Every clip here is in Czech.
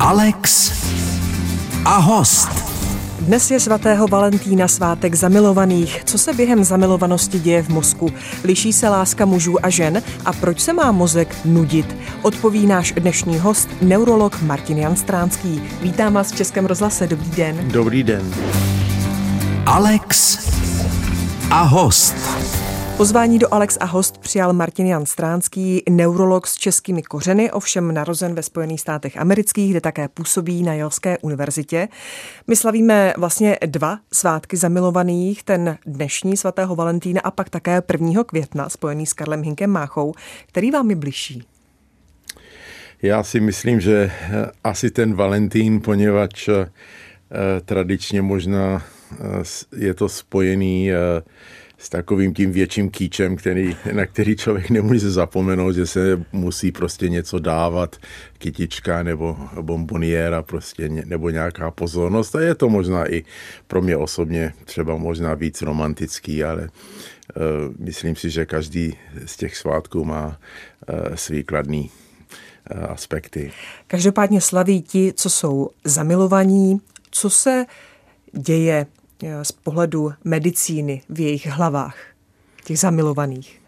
Alex a host. Dnes je svatého Valentína svátek zamilovaných. Co se během zamilovanosti děje v mozku? Liší se láska mužů a žen? A proč se má mozek nudit? Odpoví náš dnešní host, neurolog Martin Jan Stránský. Vítám vás v Českém rozhlase. Dobrý den. Dobrý den. Alex a host. Pozvání do Alex a host přijal Martin Jan Stránský, neurolog s českými kořeny, ovšem narozen ve Spojených státech amerických, kde také působí na Jelské univerzitě. My slavíme vlastně dva svátky zamilovaných, ten dnešní svatého Valentína a pak také 1. května, spojený s Karlem Hinkem Máchou. Který vám je bližší? Já si myslím, že asi ten Valentín, poněvadž eh, tradičně možná eh, je to spojený eh, s takovým tím větším kýčem, který, na který člověk nemůže zapomenout, že se musí prostě něco dávat, kytička nebo bomboniéra prostě, nebo nějaká pozornost. A je to možná i pro mě osobně třeba možná víc romantický, ale uh, myslím si, že každý z těch svátků má uh, svý kladný uh, aspekty. Každopádně slaví ti, co jsou zamilovaní, co se děje z pohledu medicíny v jejich hlavách, těch zamilovaných?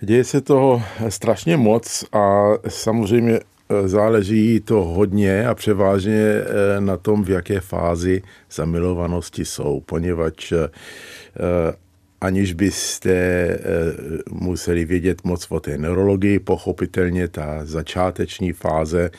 Děje se toho strašně moc a samozřejmě eh, záleží to hodně a převážně eh, na tom, v jaké fázi zamilovanosti jsou, poněvadž aniž byste eh, museli vědět moc o té neurologii, pochopitelně ta začáteční fáze,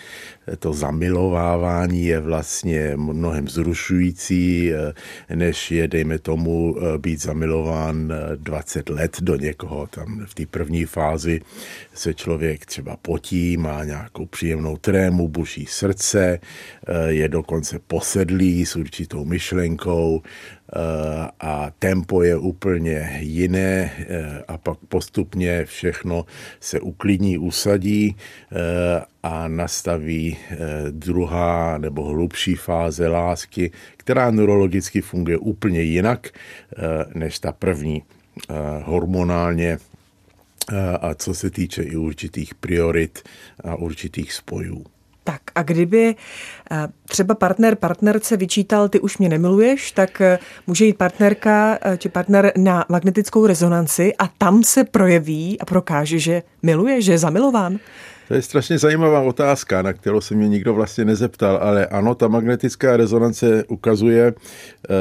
eh, to zamilovávání je vlastně mnohem zrušující, eh, než je, dejme tomu, být zamilován 20 let do někoho. Tam v té první fázi se člověk třeba potí, má nějakou příjemnou trému, buší srdce, je dokonce posedlý s určitou myšlenkou, a tempo je úplně jiné eh, a pak postupně všechno se uklidní, usadí eh, a nastaví eh, druhá nebo hlubší fáze lásky, která neurologicky funguje úplně jinak než ta první hormonálně a co se týče i určitých priorit a určitých spojů. Tak a kdyby eh, třeba partner partnerce vyčítal, ty už mě nemiluješ, tak eh, může jít partnerka eh, či partner na magnetickou rezonanci a tam se projeví a prokáže, že miluje, že je zamilován. To je strašně zajímavá otázka, na kterou se mě nikdo vlastně nezeptal, ale ano, ta magnetická rezonance ukazuje eh,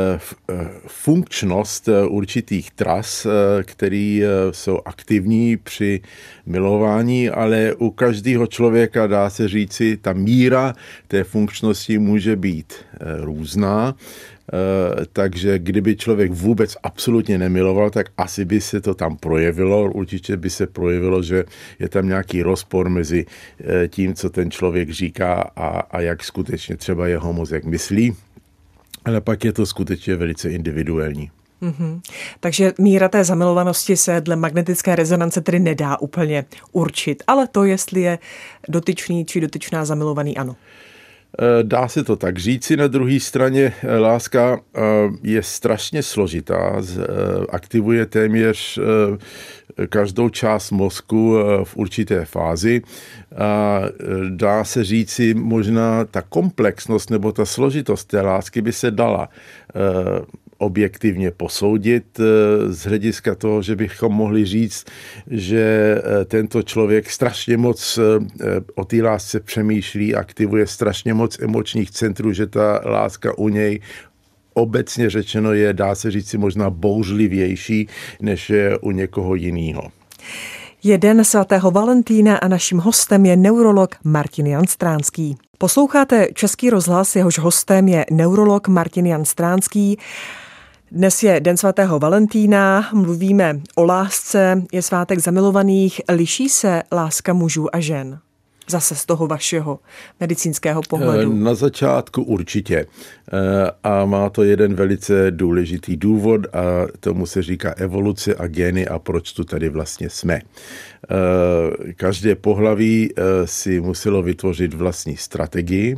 eh, funkčnost eh, určitých tras, které jsou aktivní při milování, ale u každého člověka dá se říci, ta míra té funkčnosti může být různá. Eh, takže kdyby člověk vůbec absolutně nemiloval, tak asi by se to tam projevilo. Určitě by se projevilo, že je tam nějaký rozpor mezi eh, tím, co ten člověk říká a, a jak skutečně třeba jeho mozek myslí. Ale pak je to skutečně velice individuální. Mm-hmm. Takže míra té zamilovanosti se dle magnetické rezonance tedy nedá úplně určit, ale to, jestli je dotyčný či dotyčná zamilovaný, ano. Eh, dá se to tak říci. Na druhé straně eh, láska eh, je strašně složitá, aktivuje téměř každou část mozku v určité fázi. A dá se říci, možná ta komplexnost nebo ta složitost té lásky by se dala objektivně posoudit eh, z hlediska toho, že bychom mohli říct, že eh, tento člověk strašně moc eh, o té lásce přemýšlí, aktivuje strašně moc emočních centrů, že ta láska u něj obecně řečeno je, dá se říct si možná bouřlivější, než je u někoho jiného. Je den svatého Valentína a naším hostem je neurolog Martin Jan Stránský. Posloucháte Český rozhlas, jehož hostem je neurolog Martin Jan Stránský. Dnes je Den svatého Valentína, mluvíme o lásce, je svátek zamilovaných. Liší se láska mužů a žen? Zase z toho vašeho medicínského pohledu. Eh, na začátku určitě. Eh, a má to jeden velice důležitý důvod a tomu se říká evoluce a geny a proč tu tady vlastně jsme. Eh, každé pohlaví si muselo vytvořit vlastní strategii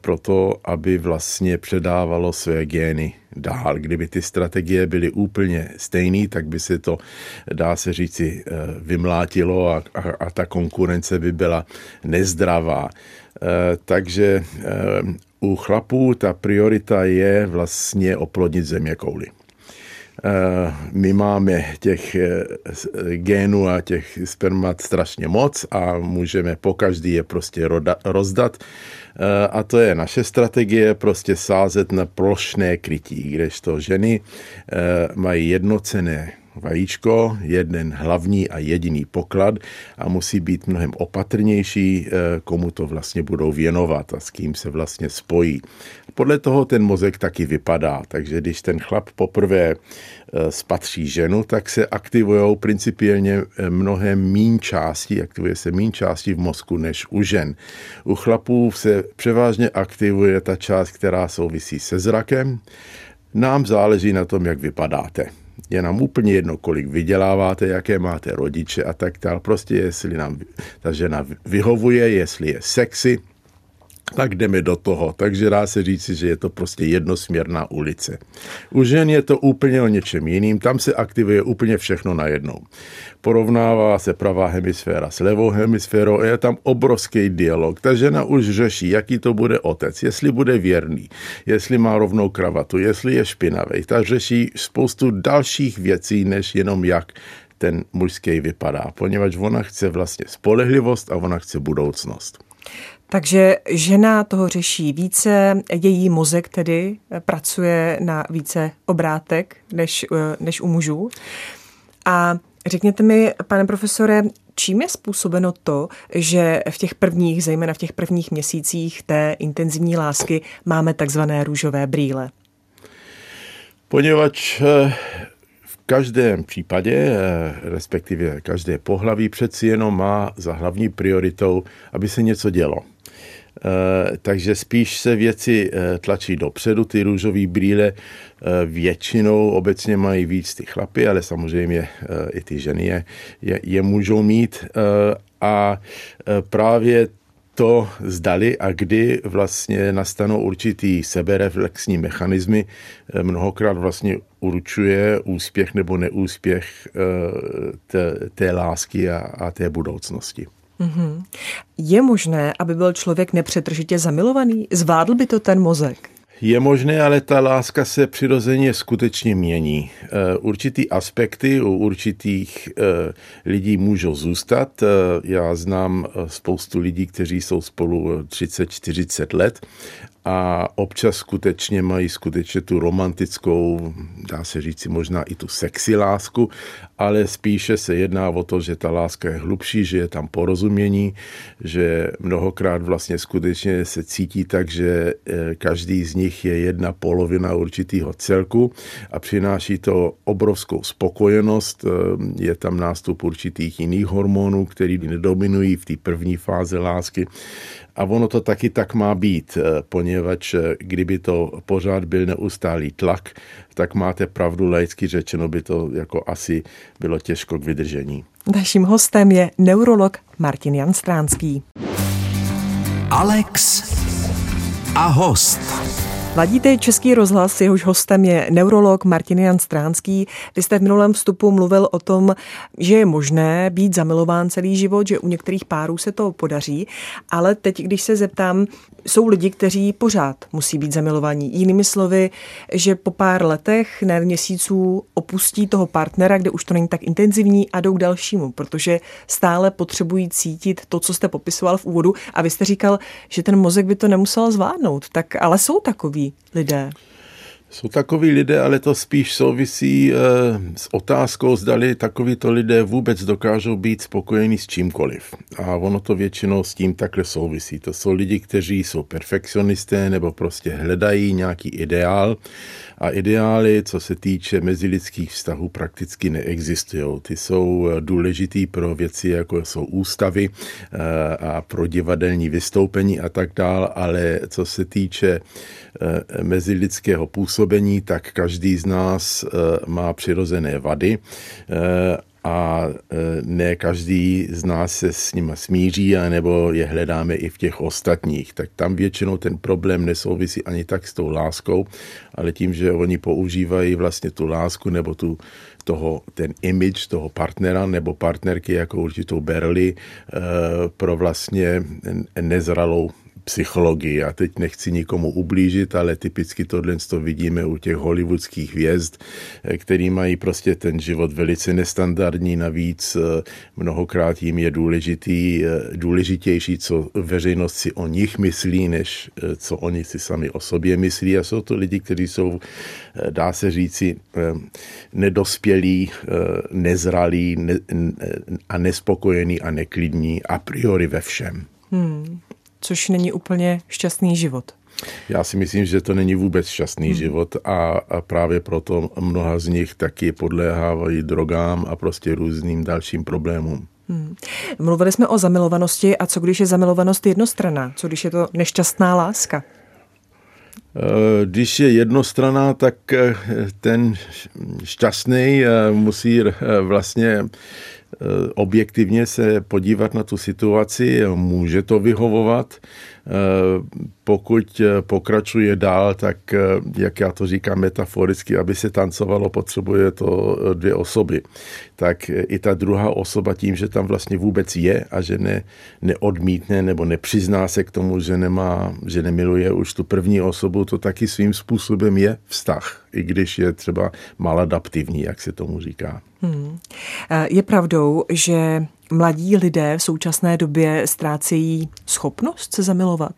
pro to, aby vlastně předávalo své gény dál. Kdyby ty strategie byly úplně stejné, tak by se to, dá se říci, eh, vymlátilo a, a, a ta konkurence by byla nezdravá. Takže u chlapů ta priorita je vlastně oplodnit země kouly. Eh, my máme těch eh, genů a těch spermat strašně moc a můžeme po každý je prostě rozdat. Eh, a to je naše strategie, prostě sázet na plošné krytí, kdežto ženy mají jednocené vajíčko, jeden hlavní a jediný poklad a musí být mnohem opatrnější, eh, komu to vlastně budou věnovat a s kým se vlastně spojí. Podle toho ten mozek taky vypadá, takže když ten chlap poprvé eh, spatří ženu, tak se aktivují principiálně eh, mnohem mín částí, aktivuje se mín částí v mozku než u žen. U chlapů se převážně aktivuje ta část, která souvisí se zrakem, nám záleží na tom, jak vypadáte. Je nám úplně jedno, kolik vyděláváte, jaké máte rodiče a tak dále. Prostě jestli nám ta žena vyhovuje, jestli je sexy, tak jdeme do toho. Takže dá se říci, že je to prostě jednosměrná ulice. U žen je to úplně o něčem jiným, tam se aktivuje úplně všechno najednou. Porovnává se pravá hemisféra s levou hemisférou a je tam obrovský dialog. Ta žena už řeší, jaký to bude otec, jestli bude věrný, jestli má rovnou kravatu, jestli je špinavý. Ta řeší spoustu dalších věcí, než jenom jak ten mužský vypadá, poněvadž ona chce vlastně spolehlivost a ona chce budoucnost. Takže žena toho řeší více, její mozek tedy pracuje na více obrátek než, než u mužů. A řekněte mi, pane profesore, čím je způsobeno to, že v těch prvních, zejména v těch prvních měsících té intenzivní lásky máme takzvané růžové brýle? Poněvadž eh, v každém případě, eh, respektive každé pohlaví přeci jenom má za hlavní prioritou, aby se něco dělo. Eh, takže spíš se věci eh, tlačí dopředu, ty růžové brýle eh, většinou obecně mají víc ty chlapy, ale samozřejmě i ty ženy je, je, je můžou mít a právě to zdali a kdy vlastně nastanou určitý sebereflexní mechanismy, mnohokrát vlastně určuje úspěch nebo neúspěch té, té lásky a, a té budoucnosti. Mm-hmm. Je možné, aby byl člověk nepřetržitě zamilovaný? Zvládl by to ten mozek? Je možné, ale ta láska se přirozeně skutečně mění. Eh, určitý aspekty u určitých eh, lidí můžou zůstat. Eh, já znám spoustu lidí, kteří jsou spolu 30-40 let a občas skutečně mají skutečně tu romantickou, dá se říci možná i tu sexy lásku, ale spíše se jedná o to, že ta láska je hlubší, že je tam porozumění, že mnohokrát vlastně skutečně se cítí tak, že eh, každý z nich je jedna polovina určitého celku a přináší to obrovskou spokojenost. Eh, je tam nástup určitých jiných hormonů, který nedominují v té první fázi lásky. A ono to taky tak má být, eh, poněvadž eh, kdyby to pořád byl neustálý tlak, tak máte pravdu, laicky řečeno by to jako asi bylo těžko k vydržení. Naším hostem je neurolog Martin Jan Stránský. Alex a host. Ladíte Český rozhlas, jehož hostem je neurolog Martin Jan Stránský. Vy jste v minulém vstupu mluvil o tom, že je možné být zamilován celý život, že u některých párů se to podaří, ale teď, když se zeptám, jsou lidi, kteří pořád musí být zamilovaní. Jinými slovy, že po pár letech, ne měsíců, opustí toho partnera, kde už to není tak intenzivní a jdou k dalšímu, protože stále potřebují cítit to, co jste popisoval v úvodu a vy jste říkal, že ten mozek by to nemusel zvládnout. Tak ale jsou takový lidé. Jsou takový lidé, ale to spíš souvisí e, s otázkou, zdali takovýto lidé vůbec dokážou být spokojení s čímkoliv. A ono to většinou s tím takhle souvisí. To jsou lidi, kteří jsou perfekcionisté nebo prostě hledají nějaký ideál a ideály, co se týče mezilidských vztahů, prakticky neexistují. Ty jsou eh, důležitý pro věci, jako jsou ústavy eh, a pro divadelní vystoupení a tak dál, ale co se týče eh, mezilidského působení, tak každý z nás má přirozené vady a ne každý z nás se s nima smíří, nebo je hledáme i v těch ostatních. Tak tam většinou ten problém nesouvisí ani tak s tou láskou, ale tím, že oni používají vlastně tu lásku nebo tu, toho, ten image toho partnera nebo partnerky jako určitou berli pro vlastně nezralou psychologii. A teď nechci nikomu ublížit, ale typicky tohle to vidíme u těch hollywoodských hvězd, eh, který mají prostě ten život velice nestandardní, navíc eh, mnohokrát jim je důležitý, eh, důležitější, co veřejnost si o nich myslí, než co oni si sami o sobě myslí. A jsou to lidi, kteří jsou, dá se říci, nedospělí, nezralí a nespokojení a neklidní a priori ve všem. Hmm což není úplně šťastný život. Já si myslím, že to není vůbec šťastný hmm. život a, a právě proto mnoha z nich taky podléhávají drogám a prostě různým dalším problémům. Hmm. Mluvili jsme o zamilovanosti a co když je zamilovanost jednostranná? Co když je to nešťastná láska? Eh, když je jednostraná, tak eh, ten šťastný eh, musí vlastně objektivně se podívat na tu situaci, může to vyhovovat, pokud pokračuje dál, tak jak já to říkám metaforicky, aby se tancovalo, potřebuje to dvě osoby. Tak i ta druhá osoba tím, že tam vlastně vůbec je a že ne, neodmítne nebo nepřizná se k tomu, že, nemá, že nemiluje už tu první osobu, to taky svým způsobem je vztah, i když je třeba maladaptivní, jak se tomu říká. Hmm. Je pravdou, že mladí lidé v současné době ztrácejí schopnost se zamilovat?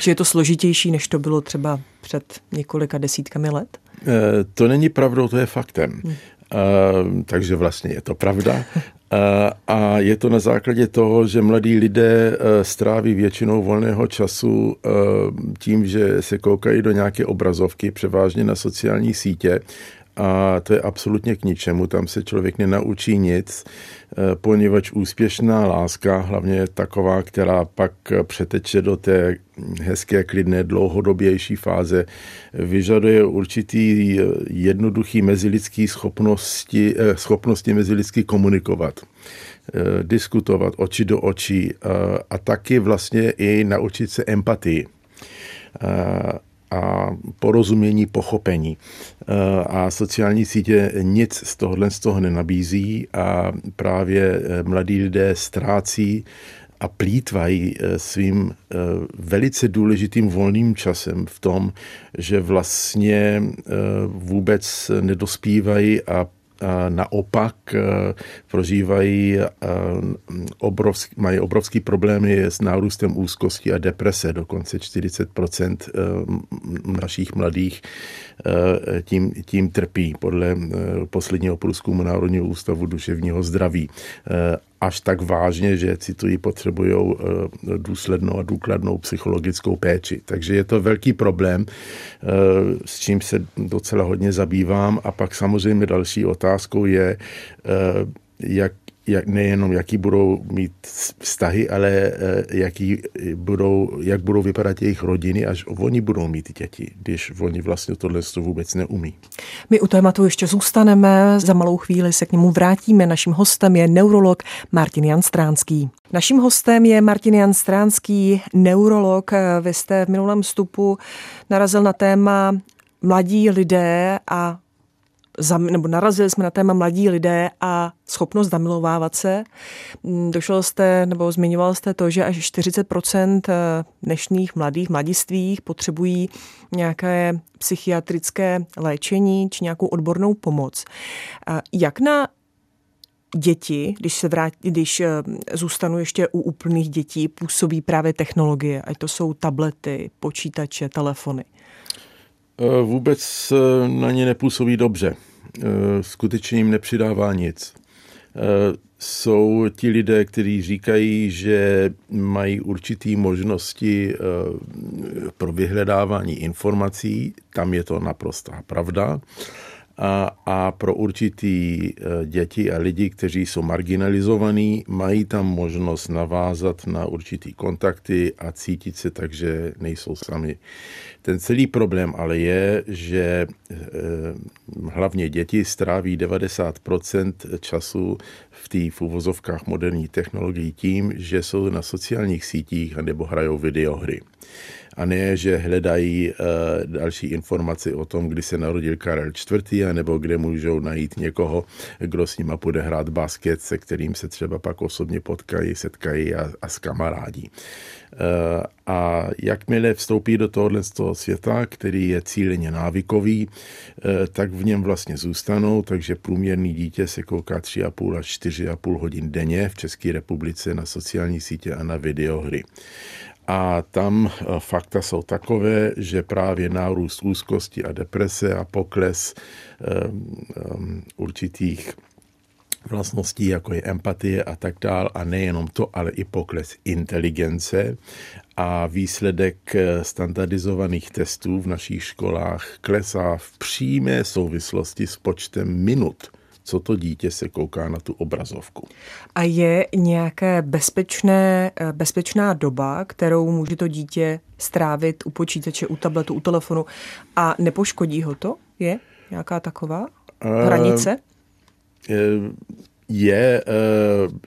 Že je to složitější, než to bylo třeba před několika desítkami let? E, to není pravdou, to je faktem. Hmm. Uh, takže vlastně je to pravda. Uh, a je to na základě toho, že mladí lidé uh, stráví většinou volného času tím, že se koukají do nějaké obrazovky, převážně na sociální sítě a to je absolutně k ničemu, tam se člověk nenaučí nic, eh, poněvadž úspěšná láska, hlavně taková, která pak přeteče do té hezké, klidné, dlouhodobější fáze, vyžaduje určitý eh, jednoduchý mezilidský schopnosti, eh, schopnosti mezilidsky komunikovat diskutovat oči do očí a taky vlastně i naučit se empatii a porozumění, pochopení. E, a sociální sítě nic z tohohle z toho nenabízí a právě e, mladí lidé ztrácí a plítvají e, svým velice důležitým volným časem v tom, že vlastně vůbec nedospívají a naopak eh, prožívají eh, obrovský, mají obrovský problémy s nárůstem úzkosti a deprese. Dokonce 40% eh, našich mladých tím, tím trpí podle posledního průzkumu Národního ústavu duševního zdraví až tak vážně, že cituji, potřebují eh, důslednou a důkladnou psychologickou péči. Takže je to velký problém, eh, s čím se docela hodně zabývám. A pak samozřejmě další otázkou je, eh, jak jak, nejenom jaký budou mít vztahy, ale eh, jaký budou, jak budou vypadat jejich rodiny, až oni budou mít děti, když oni vlastně tohle vůbec neumí. My u tématu ještě zůstaneme, za malou chvíli se k němu vrátíme. Naším hostem je neurolog Martin Jan Stránský. Naším hostem je Martin Jan Stránský, neurolog. Vy jste v minulém vstupu narazil na téma mladí lidé a nebo narazili jsme na téma mladí lidé a schopnost zamilovávat se. Mm, došel jste, nebo zmiňoval jste to, že až 40% eh, dnešních mladých mladistvích potřebují nějaké psychiatrické léčení či nějakou odbornou pomoc. Jak na děti, když se vrát, když eh, zůstanu ještě u úplných dětí, působí právě technologie, ať to jsou tablety, počítače, telefony? Eh, vůbec na ně nepůsobí dobře. Eh, skutečně jim nepřidává nic. Eh, jsou ti lidé, kteří říkají, že mají určitý možnosti eh, pro vyhledávání informací, tam je to naprostá pravda. A, a pro určitý eh, děti a lidi, kteří jsou marginalizovaní, mají tam možnost navázat na určitý kontakty a cítit se tak, že nejsou sami. Ten celý problém ale je, že eh, hlavně děti stráví 90% času v té v uvozovkách moderní technologií tím, že jsou na sociálních sítích nebo hrajou videohry a ne, že hledají uh, další informace o tom, kdy se narodil Karel IV. nebo kde můžou najít někoho, kdo s nima bude hrát basket, se kterým se třeba pak osobně potkají, setkají a, a s kamarádí. Uh, a jakmile vstoupí do tohohle z toho světa, který je cíleně návykový, uh, tak v něm vlastně zůstanou, takže průměrný dítě se kouká 3,5 až 4,5 hodin denně v České republice na sociální sítě a na videohry. A tam eh, fakta jsou takové, že právě nárůst úzkosti a deprese a pokles um, um, určitých vlastností, jako je empatie a tak dál, a nejenom to, ale i pokles inteligence a výsledek standardizovaných testů v našich školách klesá v přímé souvislosti s počtem minut co to dítě se kouká na tu obrazovku. A je nějaké bezpečné, eh, bezpečná doba, kterou může to dítě strávit u počítače, u tabletu, u telefonu a nepoškodí ho to? Je nějaká taková hranice? Uh, je uh,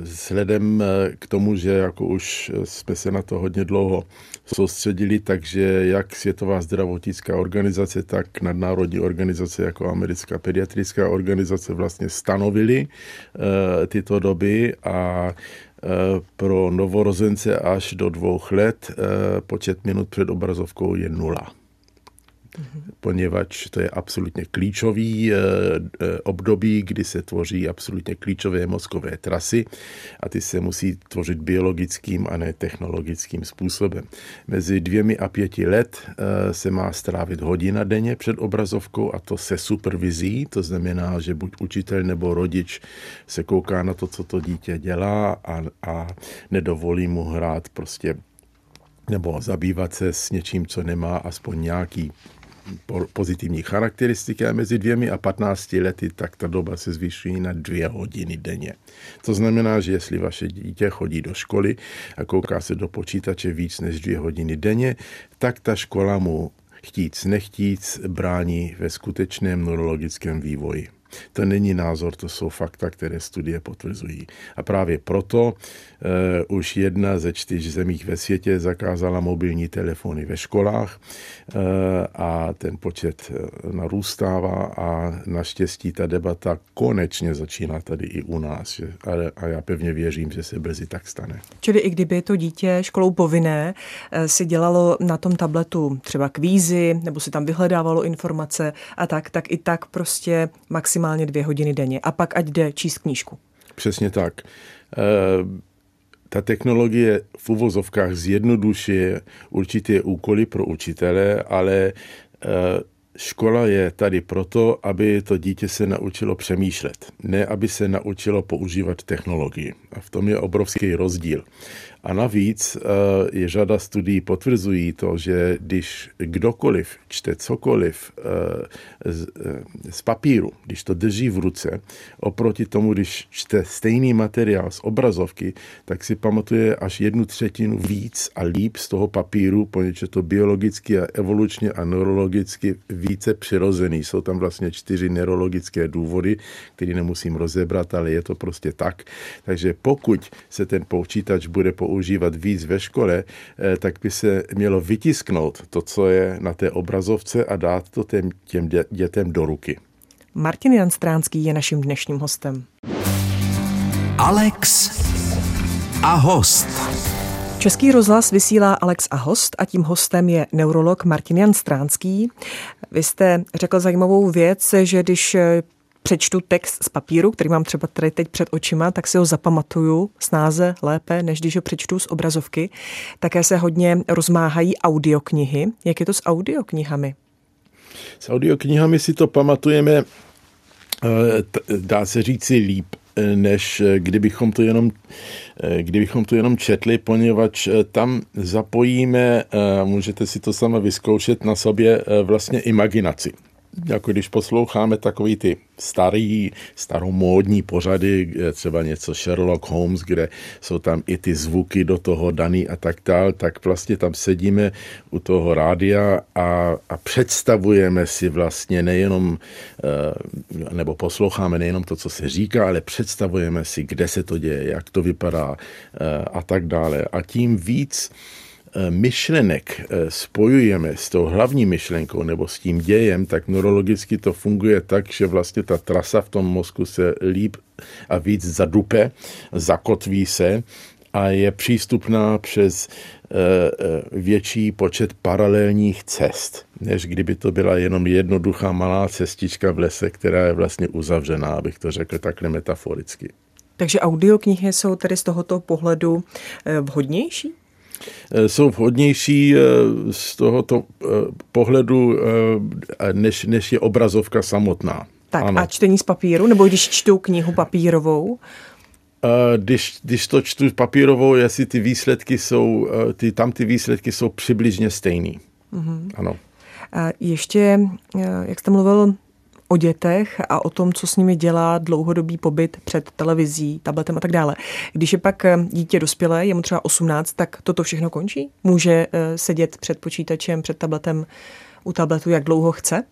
vzhledem k tomu, že jako už jsme se na to hodně dlouho soustředili, takže jak Světová zdravotnická organizace, tak nadnárodní organizace jako Americká pediatrická organizace vlastně stanovili tyto doby a pro novorozence až do dvou let počet minut před obrazovkou je nula poněvadž to je absolutně klíčový eh, eh, období, kdy se tvoří absolutně klíčové mozkové trasy a ty se musí tvořit biologickým a ne technologickým způsobem. Mezi dvěmi a pěti let eh, se má strávit hodina denně před obrazovkou a to se supervizí, to znamená, že buď učitel nebo rodič se kouká na to, co to dítě dělá a, a nedovolí mu hrát prostě nebo zabývat se s něčím, co nemá aspoň nějaký pozitivní charakteristiky a mezi dvěmi a 15 lety, tak ta doba se zvyšuje na dvě hodiny denně. To znamená, že jestli vaše dítě chodí do školy a kouká se do počítače víc než dvě hodiny denně, tak ta škola mu chtíc nechtíc brání ve skutečném neurologickém vývoji. To není názor, to jsou fakta, které studie potvrzují. A právě proto uh, už jedna ze čtyř zemích ve světě zakázala mobilní telefony ve školách uh, a ten počet eh, narůstává a naštěstí ta debata konečně začíná tady i u nás. A, a já pevně věřím, že se brzy tak stane. Čili i kdyby to dítě školou povinné si dělalo na tom tabletu třeba kvízy, nebo si tam vyhledávalo informace a tak, tak i tak prostě maximálně maximálně dvě hodiny denně a pak ať jde číst knížku. Přesně tak. E, ta technologie v uvozovkách zjednodušuje určité úkoly pro učitele, ale e, škola je tady proto, aby to dítě se naučilo přemýšlet, ne aby se naučilo používat technologii. A v tom je obrovský rozdíl. A navíc eh, je řada studií potvrzují to, že když kdokoliv čte cokoliv eh, z, eh, z papíru, když to drží v ruce, oproti tomu, když čte stejný materiál z obrazovky, tak si pamatuje až jednu třetinu víc a líp z toho papíru, poněvadž je to biologicky a evolučně a neurologicky více přirozený. Jsou tam vlastně čtyři neurologické důvody, které nemusím rozebrat, ale je to prostě tak. Takže pokud se ten počítač bude používat používat víc ve škole, eh, tak by se mělo vytisknout to, co je na té obrazovce a dát to těm, těm dětem do ruky. Martin Jan Stránský je naším dnešním hostem. Alex a host. Český rozhlas vysílá Alex a host a tím hostem je neurolog Martin Jan Stránský. Vy jste řekl zajímavou věc, že když přečtu text z papíru, který mám třeba tady teď před očima, tak si ho zapamatuju snáze lépe, než když ho přečtu z obrazovky. Také se hodně rozmáhají audioknihy. Jak je to s audioknihami? S audioknihami si to pamatujeme, eh, dá se říci líp, eh, než eh, kdybychom to jenom, kdybychom to jenom četli, poněvadž tam zapojíme, můžete si to sama vyzkoušet na sobě, vlastně imaginaci. Jako když posloucháme takový ty starý, staromódní pořady, třeba něco Sherlock Holmes, kde jsou tam i ty zvuky do toho daný a tak dál, tak vlastně tam sedíme u toho rádia a, a představujeme si vlastně nejenom, eh, nebo posloucháme nejenom to, co se říká, ale představujeme si, kde se to děje, jak to vypadá eh, a tak dále. A tím víc myšlenek eh, spojujeme s tou hlavní myšlenkou nebo s tím dějem, tak neurologicky to funguje tak, že vlastně ta trasa v tom mozku se líp a víc zadupe, zakotví se a je přístupná přes eh, větší počet paralelních cest, než kdyby to byla jenom jednoduchá malá cestička v lese, která je vlastně uzavřená, abych to řekl takhle metaforicky. Takže audioknihy jsou tedy z tohoto pohledu vhodnější? Eh, jsou vhodnější eh, z tohoto eh, pohledu, než, než je obrazovka samotná. Tak ano. a čtení z papíru, nebo když čtu knihu papírovou? Když, když to čtu papírovou, jestli ty výsledky jsou, ty, tam ty výsledky jsou přibližně stejný. Mm-hmm. Ano. A ještě, jak jste mluvil o dětech a o tom, co s nimi dělá dlouhodobý pobyt před televizí, tabletem a tak dále. Když je pak eh, dítě dospělé, je mu třeba 18, tak toto všechno končí? Může eh, sedět před počítačem, před tabletem u tabletu, jak dlouho chce?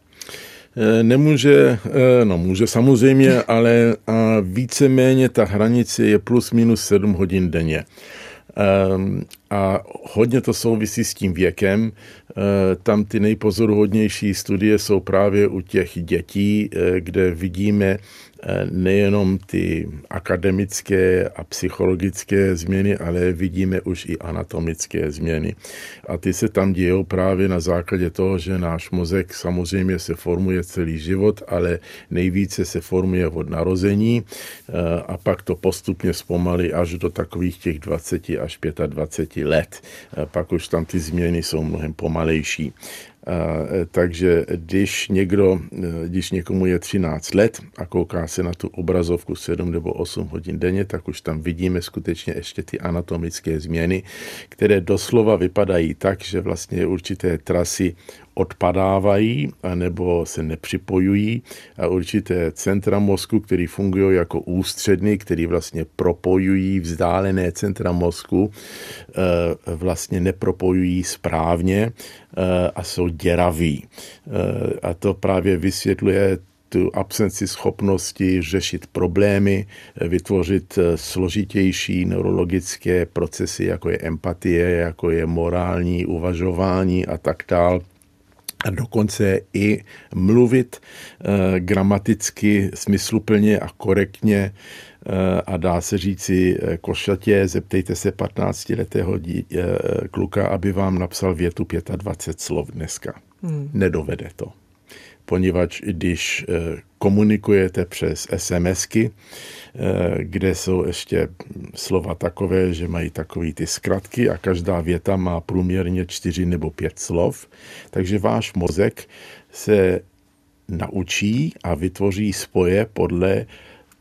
Eh, nemůže, no může samozřejmě, ale víceméně ta hranice je plus minus 7 hodin denně. Ehm, a hodně to souvisí s tím věkem. Eh, tam ty nejpozoruhodnější studie jsou právě u těch dětí, eh, kde vidíme Eh, nejenom ty akademické a psychologické změny, ale vidíme už i anatomické změny. A ty se tam dějou právě na základě toho, že náš mozek samozřejmě se formuje celý život, ale nejvíce se formuje od narození a pak to postupně zpomalí až do takových těch 20 až 25 let. Pak už tam ty změny jsou mnohem pomalejší. E, takže když někdo, e, když někomu je 13 let a kouká se na tu obrazovku 7 nebo 8 hodin denně, tak už tam vidíme skutečně ještě ty anatomické změny, které doslova vypadají tak, že vlastně určité trasy odpadávají nebo se nepřipojují a určité centra mozku, které fungují jako ústředny, které vlastně propojují vzdálené centra mozku, e, vlastně nepropojují správně e, a jsou děraví. E, a to právě vysvětluje tu absenci schopnosti řešit problémy, vytvořit složitější neurologické procesy, jako je empatie, jako je morální uvažování a tak dále a dokonce i mluvit e, gramaticky smysluplně a korektně e, a dá se říci e, košatě, zeptejte se 15-letého dí, e, kluka, aby vám napsal větu 25 slov dneska. Hmm. Nedovede to poněvadž když eh, komunikujete přes SMSky, eh, kde jsou ještě slova takové, že mají takový ty zkratky a každá věta má průměrně čtyři nebo pět slov, takže váš mozek se naučí a vytvoří spoje podle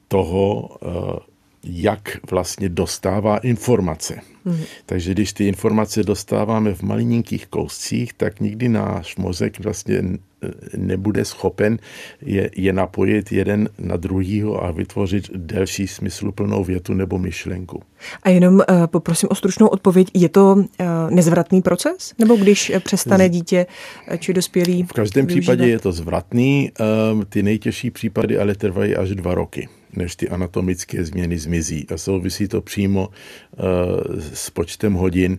toho, eh, jak vlastně dostává informace. Mm. Takže když ty informace dostáváme v malinkých kouscích, tak nikdy náš mozek vlastně nebude schopen je, je napojit jeden na druhýho a vytvořit delší smysluplnou větu nebo myšlenku. A jenom uh, poprosím o stručnou odpověď. Je to uh, nezvratný proces? Nebo když přestane dítě či dospělý? V každém využívat? případě je to zvratný. Uh, ty nejtěžší případy ale trvají až dva roky než ty anatomické změny zmizí. A souvisí to přímo uh, s počtem hodin,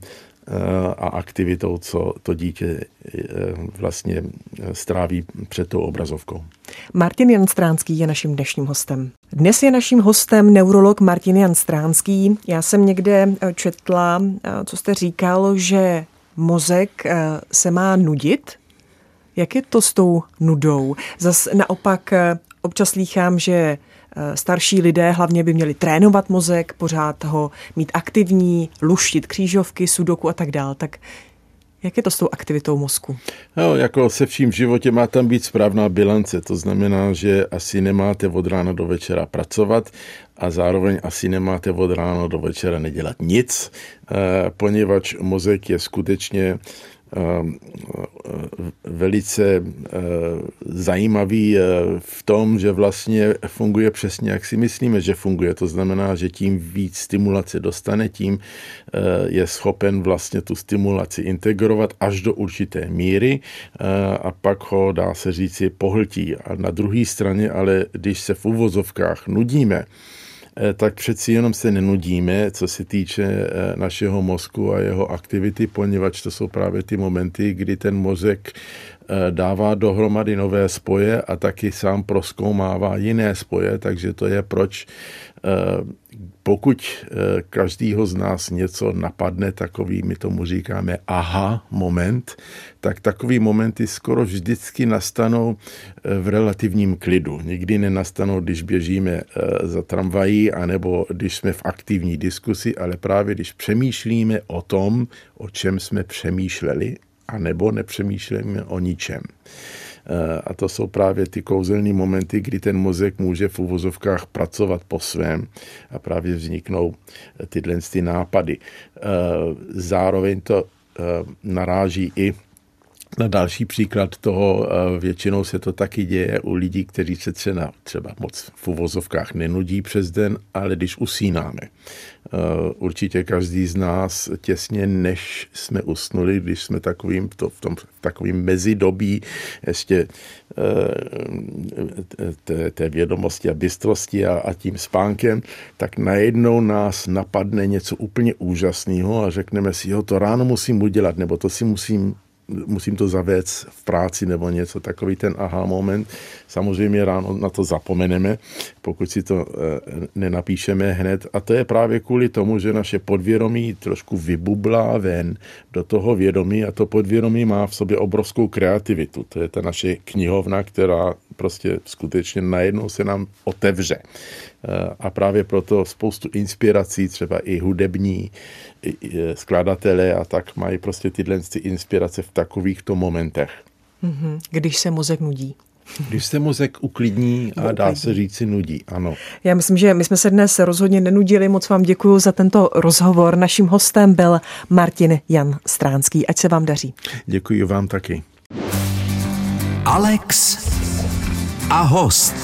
a aktivitou, co to dítě eh, vlastně stráví před tou obrazovkou. Martin Jan Stránský je naším dnešním hostem. Dnes je naším hostem neurolog Martin Jan Stránský. Já jsem někde eh, četla, eh, co jste říkal, že mozek se má nudit. Jak je to s tou nudou? Zas naopak občas slýchám, že Eh, starší lidé hlavně by měli trénovat mozek, pořád ho mít aktivní, luštit křížovky, sudoku a tak dál. Tak jak je to s tou aktivitou mozku? No, jako se vším v životě má tam být správná bilance. To znamená, že asi nemáte od rána do večera pracovat a zároveň asi nemáte od rána do večera nedělat nic, eh, poněvadž mozek je skutečně velice zajímavý v tom, že vlastně funguje přesně, jak si myslíme, že funguje. To znamená, že tím víc stimulace dostane, tím je schopen vlastně tu stimulaci integrovat až do určité míry a pak ho, dá se říci, pohltí. A na druhé straně, ale když se v uvozovkách nudíme, Eh, tak přeci jenom se nenudíme, co se týče eh, našeho mozku a jeho aktivity, poněvadž to jsou právě ty momenty, kdy ten mozek eh, dává dohromady nové spoje a taky sám proskoumává jiné spoje, takže to je proč pokud eh, každýho z nás něco napadne, takový, my tomu říkáme aha moment, tak takový momenty skoro vždycky nastanou eh, v relativním klidu. Nikdy nenastanou, když běžíme eh, za tramvají, anebo když jsme v aktivní diskusi, ale právě když přemýšlíme o tom, o čem jsme přemýšleli, anebo nepřemýšlíme o ničem. Eh, a to jsou právě ty kouzelní momenty, kdy ten mozek může v uvozovkách pracovat po svém a právě vzniknou tyhle ty nápady. Eh, zároveň to eh, naráží i na další příklad toho, většinou se to taky děje u lidí, kteří se třeba, třeba moc v uvozovkách nenudí přes den, ale když usínáme. Určitě každý z nás těsně než jsme usnuli, když jsme takovým, to, v tom takovým mezidobí ještě té, té vědomosti a bystrosti a, a tím spánkem, tak najednou nás napadne něco úplně úžasného a řekneme si, jo, to ráno musím udělat, nebo to si musím musím to zavést v práci nebo něco, takový ten aha moment. Samozřejmě ráno na to zapomeneme, pokud si to eh, nenapíšeme hned. A to je právě kvůli tomu, že naše podvědomí trošku vybublá ven do toho vědomí a to podvědomí má v sobě obrovskou kreativitu. To je ta naše knihovna, která prostě skutečně najednou se nám otevře. A právě proto spoustu inspirací, třeba i hudební skladatelé a tak mají prostě tyhle ty inspirace v takovýchto momentech. Mhm. Když se mozek nudí. Když se mozek uklidní a dá se říci nudí, ano. Já myslím, že my jsme se dnes rozhodně nenudili. Moc vám děkuji za tento rozhovor. Naším hostem byl Martin Jan Stránský. Ať se vám daří. Děkuji vám taky. Alex a host.